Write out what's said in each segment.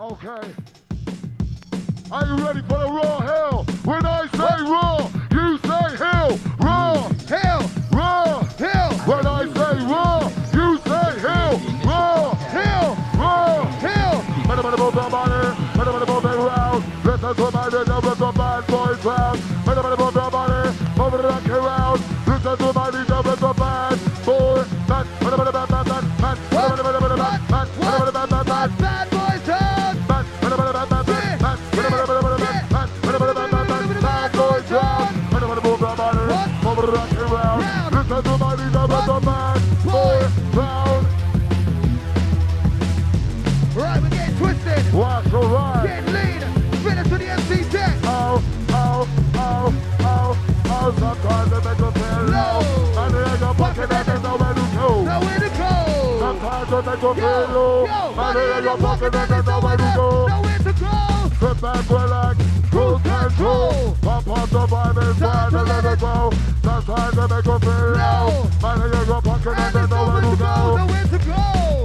Okay. Are you ready for the raw hell? When I say raw, you say hell. Raw, Hell, raw. hell, When I say raw, you say hell. Raw, hell, raw. hell. Better better move the body, better better move it around. Listen to my rhythm with the bad boy crowd. Better better and they know where to go. Nowhere to go. Sit back, relax, cruise control. Pump up the vibe and try to let it go. Sometimes they make you feel low. Money in your pocket and And they there's know where nowhere to to go.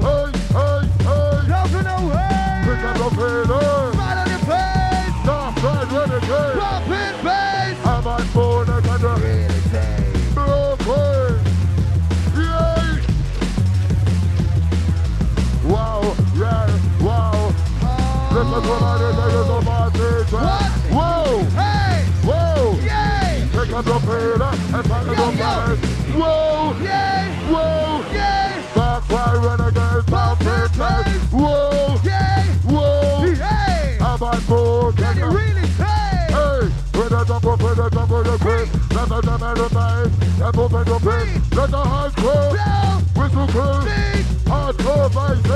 Hey, hey, hey. To no Pick way. up the feeling. Right on your face. Stop, right, renegade. Pumping bass. I'm on board and Whoa, Hey. whoa. Yay. Pick up the pillar and find Yo, the yo. place. Whoa, Yay. whoa. Yay. Back fire renegades, it. Whoa, Yay. whoa. Hey. I'm on board. Can you really take? Hey, with the jungle, with a the jungle, you creep. Let the jam and the bass, and move in your feet. Let the heart grow. Whistle crew, hardcore bass.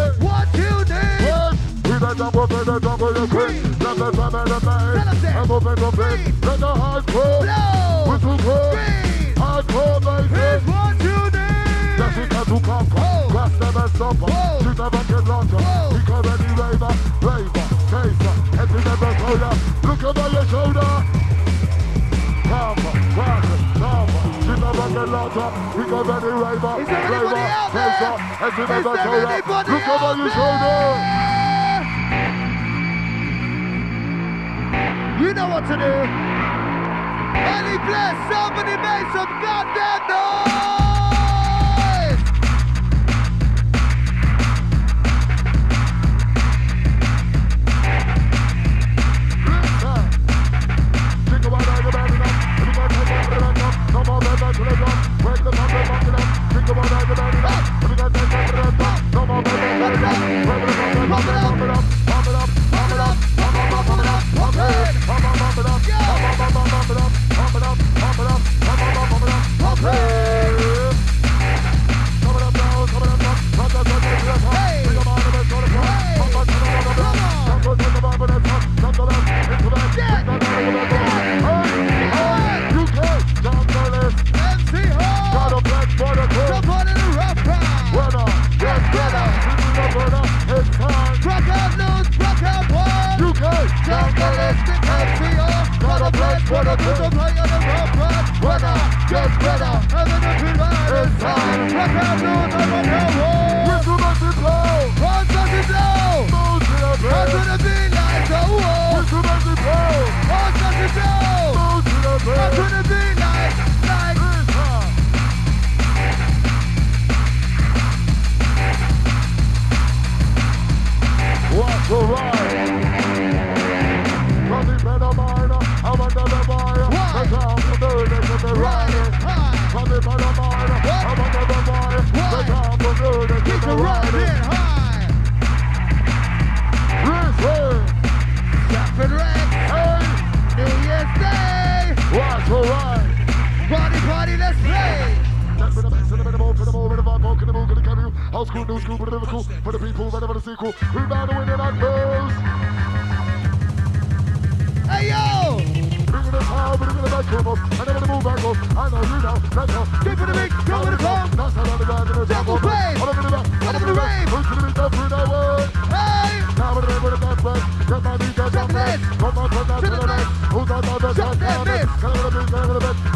With the jungle, with the you creep. Let the jam and the bass, Tell 'em that. and move in your feet. Let the heart grow. Whistle Beat. hardcore Here's bass. what you need. Jessica to conquer, Whoa. crush them and stop Whoa. Shoot them and get. Whoa. We call any raver, raver, chaser, head to the shoulder. Look over your shoulder. Conquer, conquer, conquer. Shoot them and get longer. We call any raver, raver, anybody out there? chaser, head to Is the there shoulder. anybody Look over your shoulder. You know what to do. Any bless, somebody make some goddamn noise.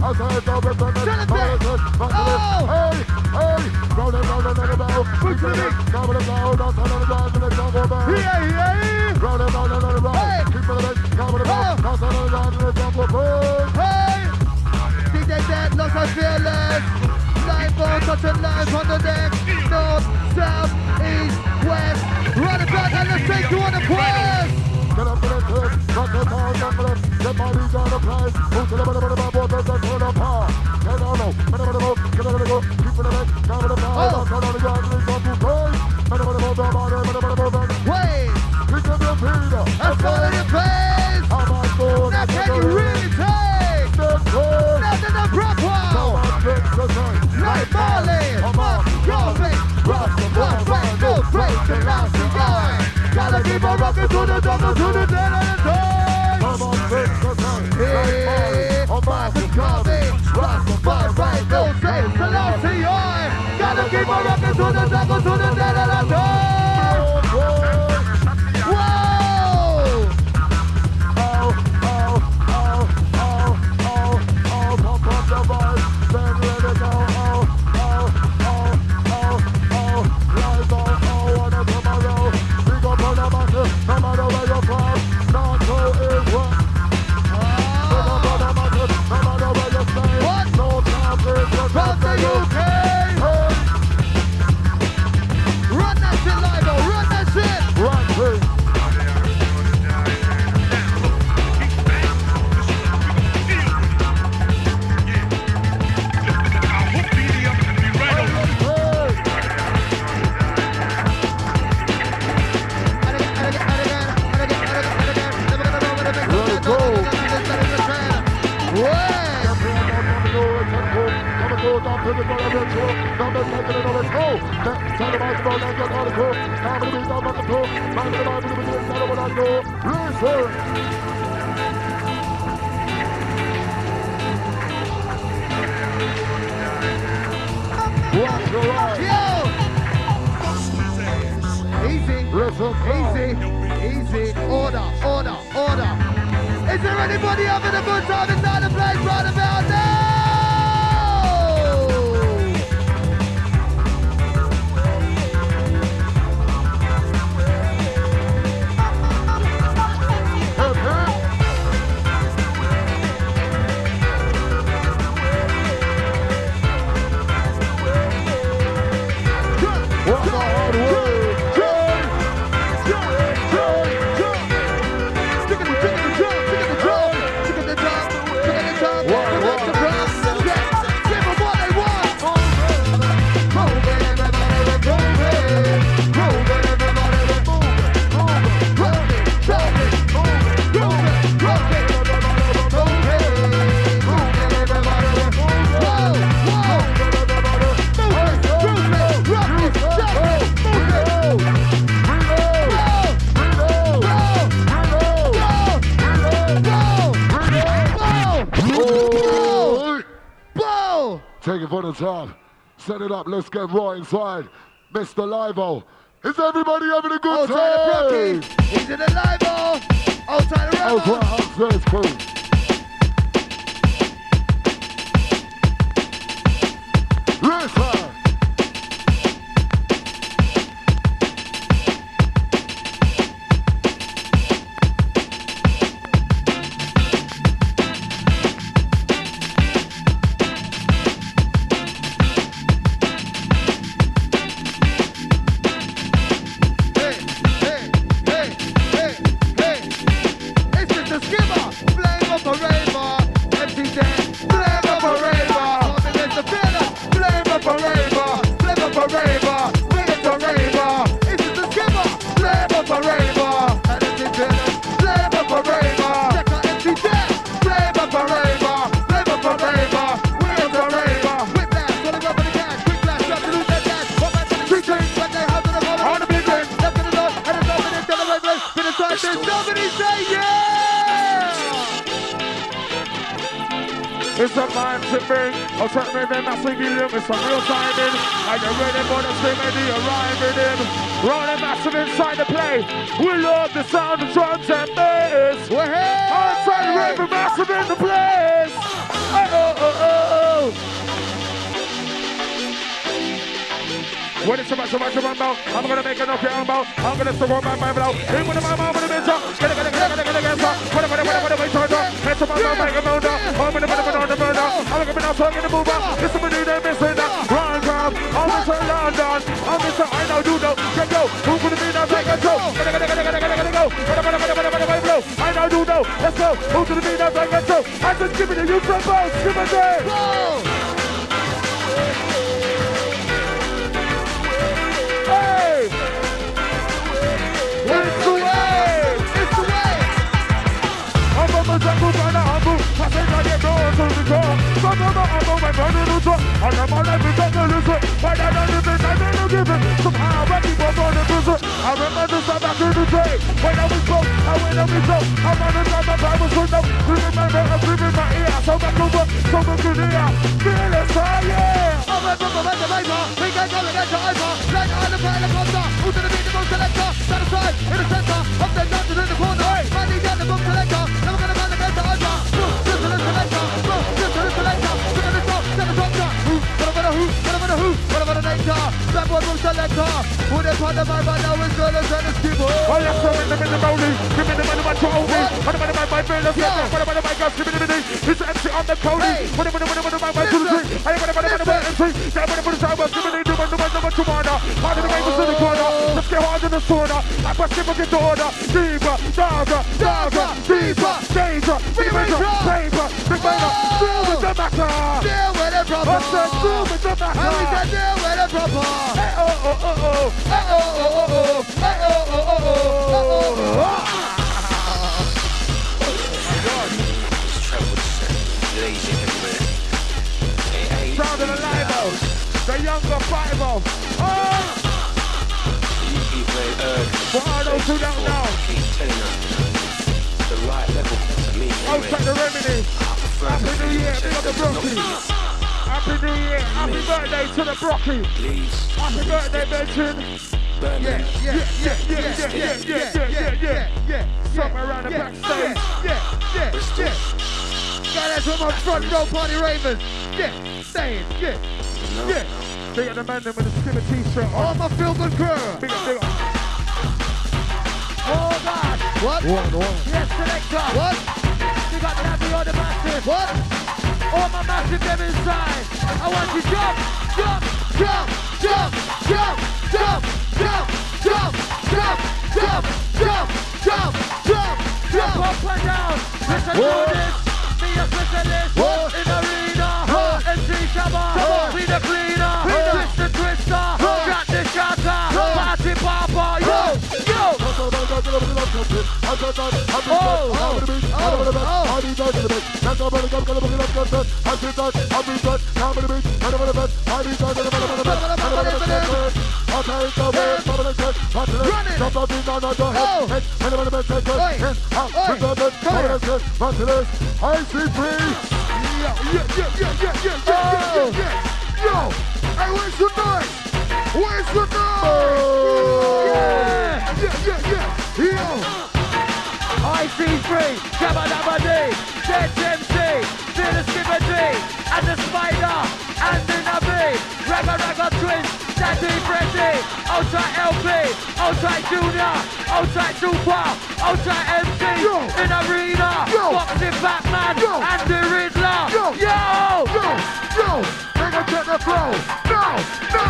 Oh! Hey, it down. Hey! DJ Dead, Los Angeles. Live on, touch and live on the deck. North, south, east, west. Run it back and let's take you on the. Get up to the turf, rock the town, it up, get bodies on the prize. Move to the bottom of the boat, and turn the power. Get on low, get the boat, get the go, keep it in, down to the power, down on the yard, and it's on to play. Get on the boat, down on rocking to the double, to the dead of the. Come on, the time. Hey, Come on, Marcus Garvey, rock the blood, right, no say, Selassie, I. Gotta keep on rocking to the double, to the dead of the time. Set it up. Let's get raw inside. Mr. Livo. Is everybody having a good Outside the time? Brocky. He's in the live ball. Outside the rubber. wow, upstairs crew. Listen. It's a time to a certain rhythm, massive helium, it's some real timing. I get ready for the same and the arrive rhythm. Rolling massive inside the play. We love the sound of drums and bass. We're here! Outside rhythm, massive in the place. When it's about to match your elbow, I'm gonna make enough your elbow. I'm gonna on my Bible. In with my mouth, with the bitch. Get it, get it, get it, get it, get it, get it. What about it, what about what about it? It's about to make a murder. I'm gonna put it on the murder. I'm gonna be now talking the mover. It's the money they're missing. Run, crowd. I'm Mr. London. I'm Mr. I know you know. Get go. Who could it be now? Take go. Get it, get it, get it, get it, get it, go. Get it, get it, get it, blow. I know you know. Let's go. Who could it be now? Take go. I just give it to you from both. Give it there. And I'm a level to the listen But I don't even it, I don't give it Somehow I keep on going to prison I remember this back in the day When I was broke, and when I was low I'm on the time of I was with them You remember, I'm screaming my ear So back over, so back to the air Feel it, so yeah I'm a brother, I'm a razor We can't go against your eyes Light on the pile of monster Who's gonna be the most selector? Satisfied, in the center Up there, not in the corner Money down the book selector selector, black one room selector. Put it on the vibe and now it's gonna send us people. Oh, yeah, so in the middle of Rowley, give me the money, my Joe the money, my my let's go. On the money, my guys, give me the money. It's MC on the Cody. On the money, money, my my two. I the money, money, my MC. That money, money, give me the money, money, money, money, in the game, in the corner. Let's get hard in the sauna. I bust the order. Deeper, darker, darker, deeper, danger, danger, paper, the matter proper. I said deal with the And we matter. can deal with it proper. Hey, oh, oh, oh, oh. Hey, oh, oh, oh, oh. Hey, oh, oh, oh, oh. Oh, oh, oh. Sound of the live house. The younger five oh. Oh! For all those who don't know, outside the remedy. Happy New Year, big up the broccoli. Happy New Year, happy birthday to the broccoli. Please. Happy birthday, Benson. Yeah, yeah, yeah, yeah, yeah, yeah, yeah, yeah, yeah, yeah, yeah. Somewhere around the yeah, backstage. Yeah, yeah, yeah, yeah. Got that from my front row party ravens. Yeah, staying, yeah, yeah. Big up the man them with the skinny t-shirt All on. my feel good crew. Big up, big up. Oh God. What? Yes, selector. What? You got Nabby on the massive. What? All my massive them inside. I want you jump, jump. Jump, jump, jump, jump, jump, jump, jump, jump, jump, jump, jump, Jump jump. up and down. Listen to this. Be a specialist in arena. MC Shabba. Be the cleaner. I see. Yeah. IC3, Jabba Dabba D, Dead MC, Feel Skipper D, and the Spider, and the Nabi, Ragga Ragga Twins, Daddy Freddy, Ultra LP, Ultra Junior, Ultra Super, Ultra MC, Yo. in Arena, Yo. Boxing Batman, Yo. and the Riddla, Yo. yo! Yo, yo, nigga check the flow. No, no,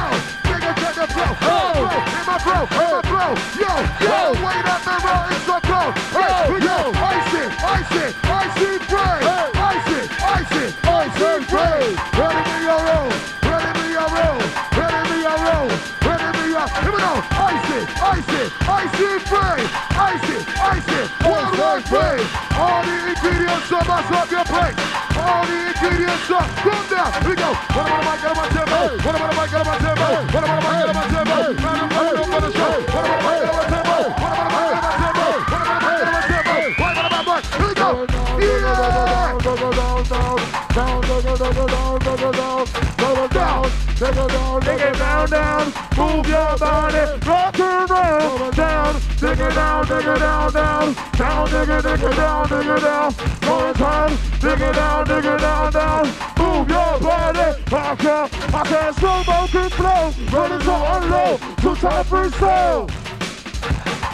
nigga check the flow. Oh. In my flow, in my flow. Yo, yo, wait up the road, it's so cold. Hey, Yo. yo, ice it, ice it, ice it, pray. Ice it, ice it, ice it, pray. Ready be your roll, ready be your roll, ready be your roll, ready be your. Here we go. Ice it, ice it, ice it, pray. Ice it, ice it, one word pray. All the ingredients of us up your plate. All the ingredients up. Calm down. Here we go. What about the mic? Get on my tempo. What about the mic? Get on my tempo. Down, down, move your body, rock and roll, down, dig it down, dig it down, down, down, dig it, dig it down, dig it down, one time, dig it down, dig it down, down, move your body. I can, I can't slow motion flow, running so unlow, two time freestyle.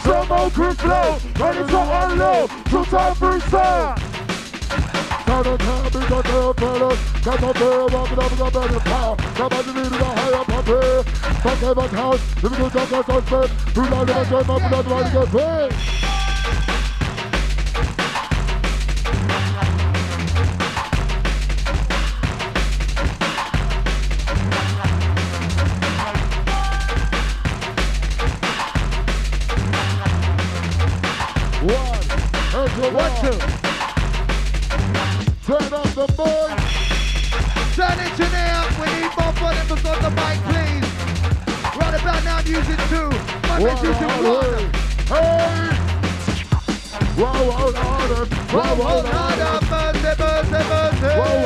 Slow motion flow, running so unlow, two time freestyle. Got a tab, we got the one, two, one, two. Turn up the moon. Whoa, whoa, whoa, whoa! Whoa, whoa, whoa, whoa! Whoa, whoa, whoa, whoa! Whoa,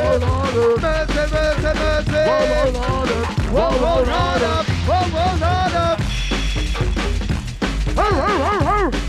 whoa, whoa, whoa! Whoa, whoa, whoa, whoa! Whoa, whoa, whoa, whoa! Whoa, whoa, whoa, whoa! hold on. Wow, hold on.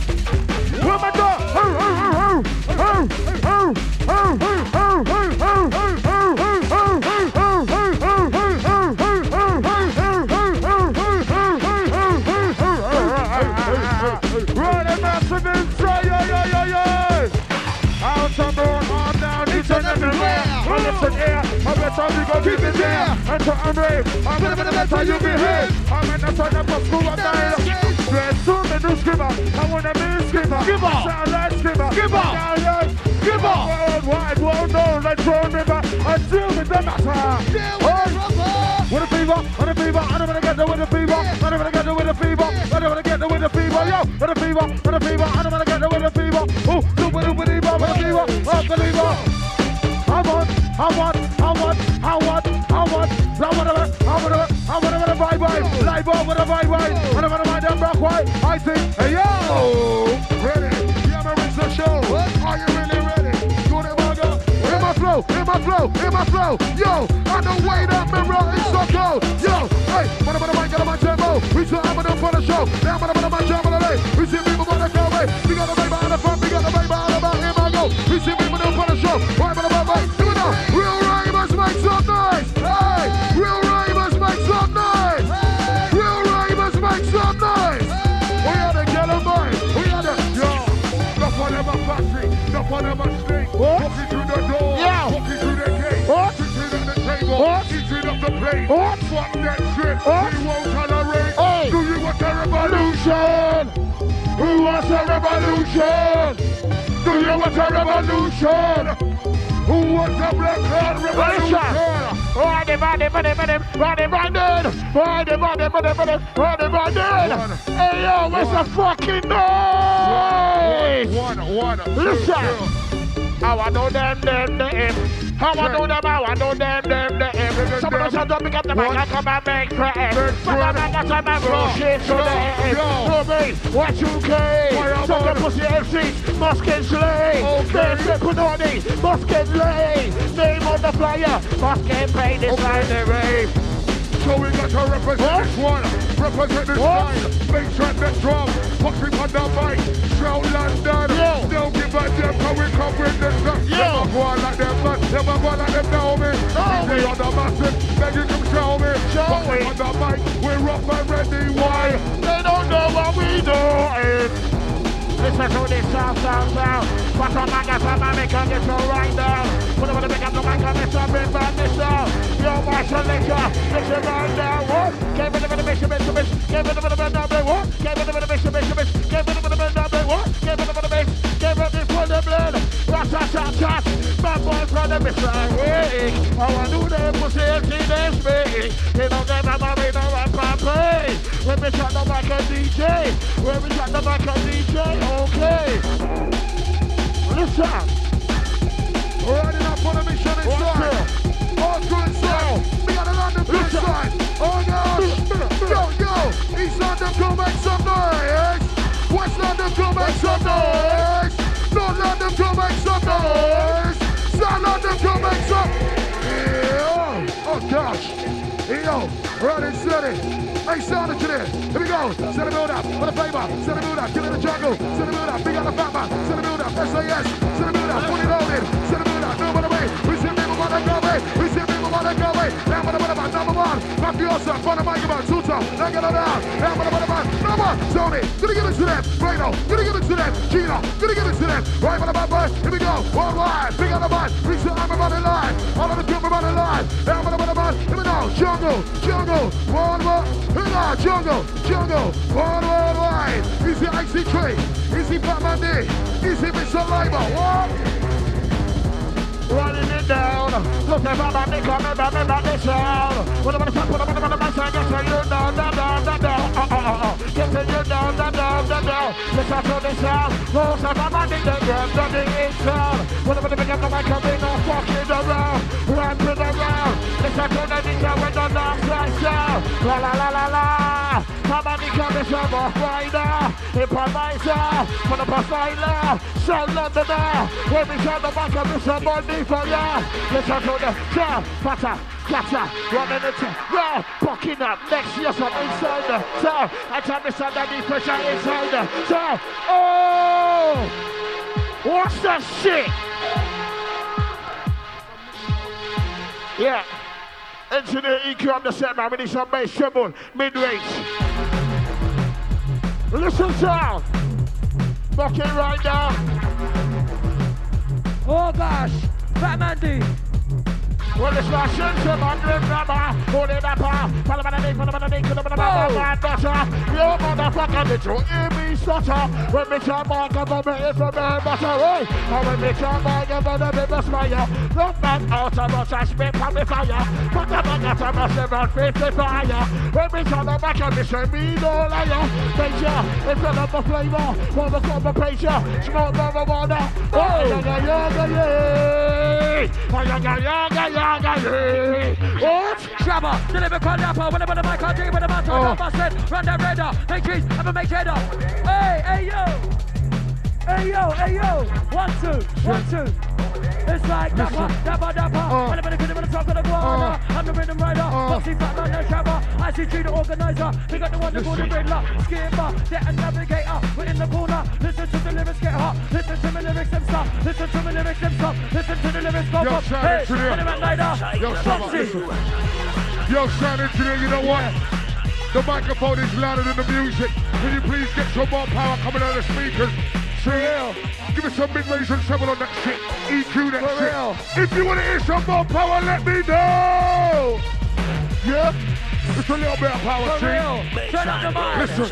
sound you gon' keep it there Enter to rave I'm gonna be the better you behave I'm in the sun up for school and die There's too many screamer I wanna be a screamer Give up Shout out screamer Give up Give up Worldwide world known like Drone River Until with the matter Yeah, with a fever, with the fever, I don't wanna get there with the fever, I don't wanna get there with the fever, I don't wanna get there with the fever, yo, with a fever, with the fever, I don't wanna get there with the fever, ooh, super duper diva, with the fever, unbeliever. I want, I want, vibe, vibe, live on with a vibe, vibe, I don't wanna mind rock white, I think, hey yo, ready, yeah, it's the show, are you really ready? To Maga, in my flow, in my flow, in my flow, yo, I know way that mirror is so cold, yo, hey, man, man, get on my tempo, we still have enough for the show, now, man, man, man, jump on the day, we see people wanna go away, we got a baby out the front, we got a baby out the back, here I go, we see people do for the show, man, the plate, What? fuck that shit, What? we won't tolerate, Hey. do you want a revolution? Who wants a revolution? Do you want a revolution? Who wants a black card revolution? Why the body, body, body, body, body, body, body, body, body, body, body. Hey yo, what's the fucking noise? One, one, two, Listen. two. How I know them, them, them. How I know them, how I know them, them, them. Some of us are jumping up the mic, I come and make friends. But I'm not gonna make bullshit to the end. No, me, what you claim? Suck a pussy MC, must get slain. Name the Punoni, must get laid. Name on the flyer, must get paid inside the rave. So we got to represent What? this one, represent this What? line, make sure the drum, boxing on the mic, shout London, Yo. A damn how we covering this stuff. Yo. Never go on like them, man, never go on like them, know me. Me. on the massive, beg you come show me. Show boxing me. on the mic, we're rough and ready, why? They don't know what we doing. Listen to this sound, sound, sound. What a man gets a man, make a get so right down. Put him on the big up the mic and it's a bit bad this sound. Yo, Marshall Liquor, this is on down. What? Give it a bit of mission, mission, mission. Give it a bit of down, play what? Give it a bit of mission, mission. Give it a me flying. I want to do them for safety, that's me. They don't get my mommy, no my papa. Let me shut the back a DJ. Let me shut the back a DJ, okay. Listen. Riding up on a mission inside. All good inside. We got a lot of inside. Oh no. Yo, yo. East London, come make some noise. West London, come make some noise. North London, come make some noise. London, go make some. Yeah. Oh gosh. Yo, running steady. Hey, sound engineer. Here we go. Set the build up. For the flavor. Set the build up. Get in the jungle. Set the build up. Big on the fat man. Set the build up. SAS. Set the build up. Fully loaded. Set the up. Mafiosa, for the microphone, Tuta, let get it down. Hey, I'm gonna man. No more. Sony, gonna give it to them. Reno, gonna give it to them. Gina, gonna give it to them. Right, the man, boy. Here we go. Worldwide, big on the man. Reach the arm about the line. All of the people about the line. Hey, I'm gonna man. Here we go. Jungle, jungle, more. Here we go. Jungle, jungle, worldwide. Easy IC3. Easy Fatman D. Easy Mr. Labor. What? Running it down. Look at I'm about me about this sound. I'm on the top, I'm on the bottom, I get you down, down, down, down, down. Uh, uh, uh, uh. Get to you down, down, down, down, down. Listen to the sound. Most of my dick, they get the in sound. When I'm on the big, I'm like, I'm in a fucking around. Ramping around. Listen to the dick, when the dark side sound. La la la la la. Come on, come is a rough rider, improviser, for the profiler, sound Londoner. We turn the back of this money for ya. Listen to the jar, fatter, running the two, raw, bucking up next year, some inside the so I tell me some that pressure inside the so oh, what's that shit? Yeah. Engineer EQ on the set, man. We need some bass treble, mid-range. Listen sound. Bucket right now. Oh gosh, Fatman D. Well, it's my sense of under rubber, holding up, follow by the name, follow by the name, follow by the name, butter. You motherfucker, did you hear me stutter? When me turn my government is from my butter, oi. And when me turn my government is from fire, look back out of us, I spit from the fire. Put the back out of and face the fire. When me the back of me, say me no liar. Danger, of the flavor, for the proper pressure, smoke marijuana. Oh, yaga, yaga, yaga, yaga, yaga. What? Shabba, deliver call rapper, whenever the mic on D, when the man talk, oh. bust run that radar, make cheese, a make cheddar. Hey, hey, yo. Hey, yo, hey, yo. One, two, one, two. It's like dapper, dapper, dapper. Uh, when I'm in the when I'm talking uh, I'm the rhythm rider. Uh, Boxy fat man, no shabba. I see G the organizer. We got the one that called the Riddla. Skipper, jet and navigator. We're in the corner. Listen to the lyrics get hot. Listen to the lyrics them stop. Listen to the lyrics them stop. Listen to the lyrics go up. Hey, when I'm Yo, listen. Yo, shout engineer, you know what? The microphone is louder than the music. Can you please get some more power coming out of the speakers? Real. Give me some mid-range and treble on that shit. EQ that For shit. Real. If you want to hear some more power, let me know. Yeah. It's a little bit of power, For real. Turn up the mic. Listen.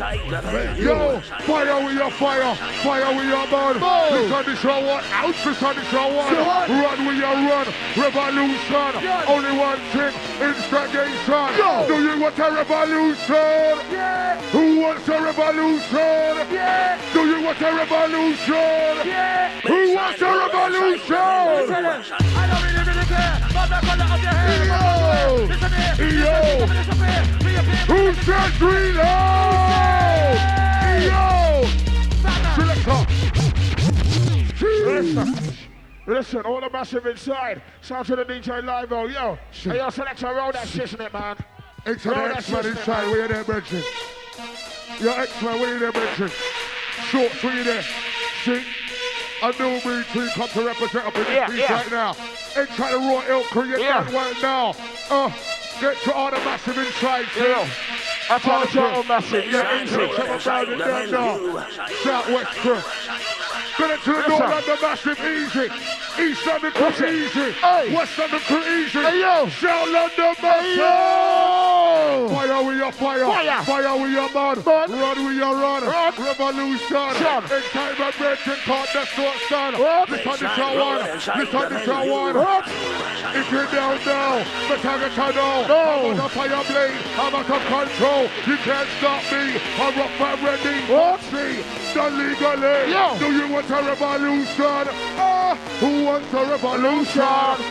Yo, fire with your fire. Fire with your burn. Listen this your one. Out. Listen this your one. Run with your run. Revolution. Yes. Only one thing. Instigation. Yo. Do you want a revolution? Yeah. Who wants a revolution? Yeah. Do you want a revolution? Yeah. Who wants a revolution? I don't really, really care. But the color of your hair. Listen. Yo. Listen here. Who said reload? Yo! Listen. Listen, all the massive inside. Sound to the DJ live, oh, yo. Hey, yo, selector, roll that shit in it, man. It's an X-Man inside, where you there, Bridget? Your X-Man, where you there, Bridget? Shorts, where you there? See? A new me team come to represent up in yeah, the yeah. right now. Inside the Raw Ill create yeah. that right now. Uh, Get to all the massive inside. Yeah. I told you all massive. Yeah, easy. Seven thousand down now. Southwest crew. Get it to the door, London massive, easy. East London crew, easy. Hey. West London crew, easy. Hey, yo. South London massive. Hey, yo. Fire with your fire. Fire. Fire with your man. Man. Run with your run. Run. Revolution. Son. In time of breaking card, that's what son. What? Listen to this one. Listen to this one. If you're down now, the target I know. No. I'm on a fire blade. I'm out of control. You can't stop me. I'm rock my ready. What? See, the legally. Yo. Do you want a revolution? Ah, who wants a revolution?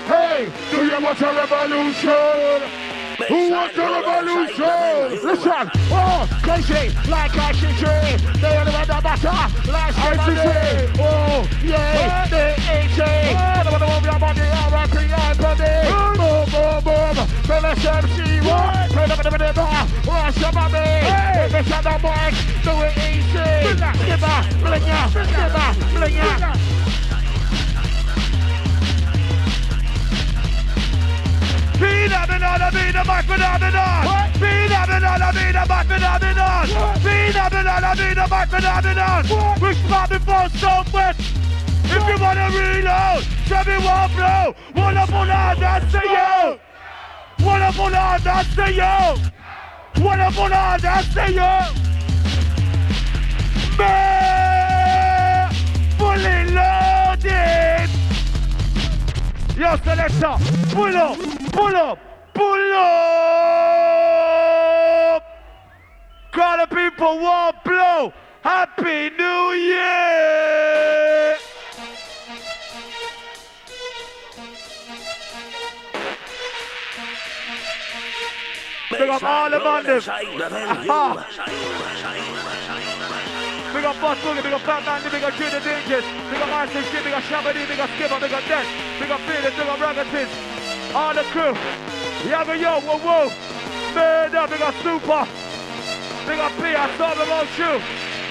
Hey, do you want a revolution? Who wants a revolution? Listen, oh, crazy, like IC3. They only want the butter, like somebody. Oh, yeah, the AJ. Oh, the one who your body, R.I.P. and body. Boom, boom, boom. Finish MC, what? Put them in the bar, watch somebody. Hey, this on the mic, do it easy. Skipper, blinger, skipper, blinger. Phenomenon. We're for so much. If you wanna reload, me one you. You. Pull fully loaded. Yo, selector, pull up, pull up, pull up. Call the people one blow. Happy New Year! Big up all the bandits. Big up Boss Boogie, big up Fatman D, big up Judah Dinges, big up Martin Shit, big up Shabba big up Skipper, big up Death, big up Felix, big up Ragatis, all the crew. Yaga Yo, whoa, whoa. Big up Super. Big up P, I saw them all shoe.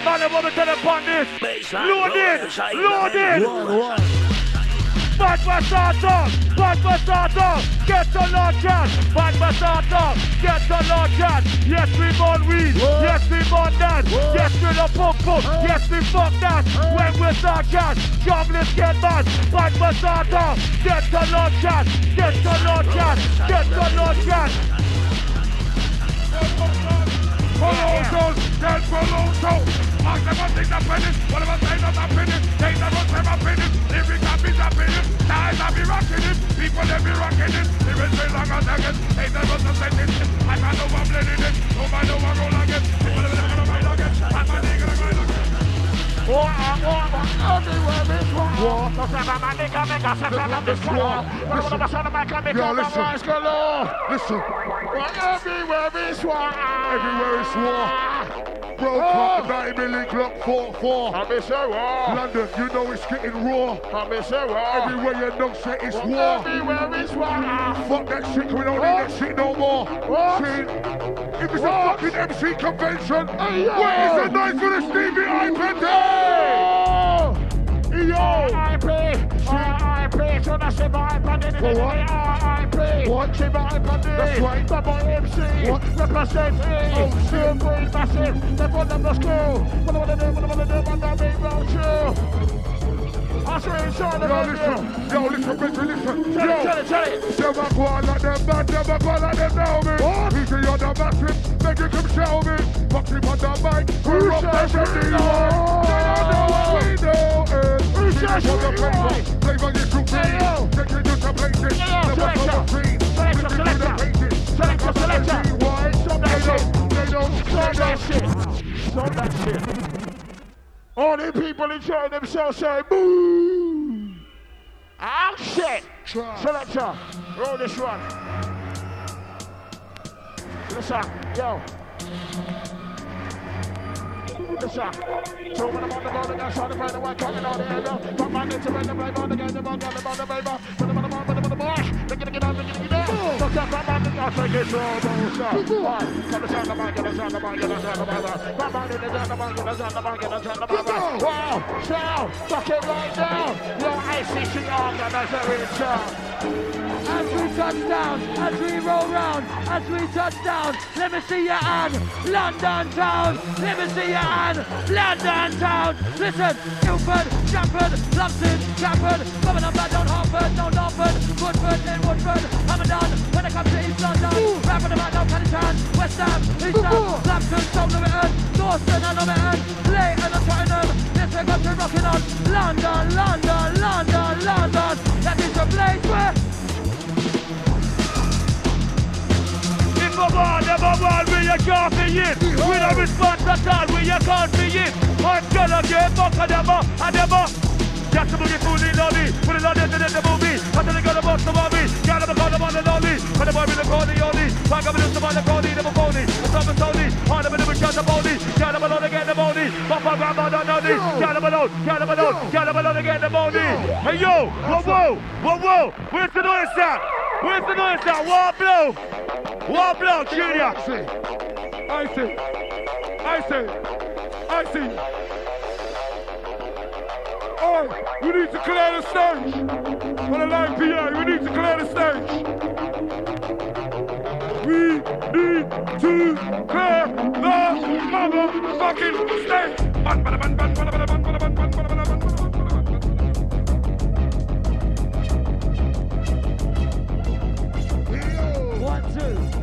Man, the woman tell them on this. Load in, load in. Bad Basata, Bad Basata, get the launcher. Bad Basata, get the launcher. Yes, we born weed. Yes, we born that. Yes, we the pump pump. Yes, we fuck that. When we start cat, junglers get mad. Bad Basata, get the launcher. Get the launcher. Get the launcher. Polosos del Poloso. I never think the finish. What that? They say. Lyrics I be zapping it. Styles I be rocking it. People they be rocking it. Say long as I get. They never say this. I know blending it. Nobody know I'm rolling it. People never gonna ride again. I'm a nigga gonna ride again. War, war, war, everywhere is war. War. Yo, listen. Listen. Everywhere is war. Everywhere is war. Bro, oh. 90 million Glock 4-4. I miss her war. London, you know it's getting raw. I miss her war. Everywhere you know say it's war. Everywhere is war. Fuck that shit, we don't need that shit no more. What? See, if it's a fucking MC convention, hey, where is the night for the Stevie iPad day? Yo! R.I.P. That's it, iPad in For what? RIP. What? That's right. Double MC. What? Represent E. Oh, shit. Green massive. They've got them the school. What do I want to do? What do I want to do? What do I mean? Well. I swear it's the Yo, listen, yo, listen, listen, listen. Tell yo. it, tell it, tell it. Never go on like them bad, never go on like them know me. What? On the massive, make you come show me. Fuck him on the mic, we Who rock says the we ready know? one. They know what we know is. Eh? Says the we flavor, know? flavor get too Hey, clean. yo. Take it to the places, Hey, yo, never selector. Selector, selector. Selector, shit. they don't. Selector, roll this one. Listen, yo. Listen, two when I'm on the board and trying to find the one coming on the area. Put my name to the blame on the game, the ball, the ball, the baby. Put them on the ball, put them on the ball. Look at it, get up, look at it, get up. Look up, come on, I'll take it slow, don't stop. One, come to sound the mic, get us on the mic, get us on the mic. Come on, get us on the mic, get us on the mic, get us on the mic. Wow, sound, fuck it right now. Your ICC organizer in town. As we touch down, as we roll round, as we touch down, let me see your hand, London town, let me see your hand, London town. Listen, Ilford, Trafford, London, Trafford, coming up down Harford, down Norfolk, Woodford, in Woodford, Hamadan, when it comes to East London, rapping about down Canning Town, West Ham, East Ham, Lampton, South Limited, Dawson and Limited, Leyton and Tottenham, this we got to rocking on, London, London, London, London, that is the place where A man never want we a can't be in We don't respond at all, we a can't be in I'm gonna get back and never, and never. Just to boogie fool in lolly. Put it on the internet, the movie. Until they got a box of mommy Got them call them on the lolly. When the boy with the corny only Fuck up with the man, the corny, the corny The top is only On them in the shot the body Got them alone again, the money Papa grandma don't know this. Got them alone, got them alone. Got them alone again, the money Hey yo, whoa whoa, whoa whoa. Where's the noise at? Where's the noise at? One blow one blow, Junior. I see. I see. I see. I see. Oh, we need to clear the stage. For the 9 p.m., we need to clear the stage. We need to clear the motherfucking stage. One, two.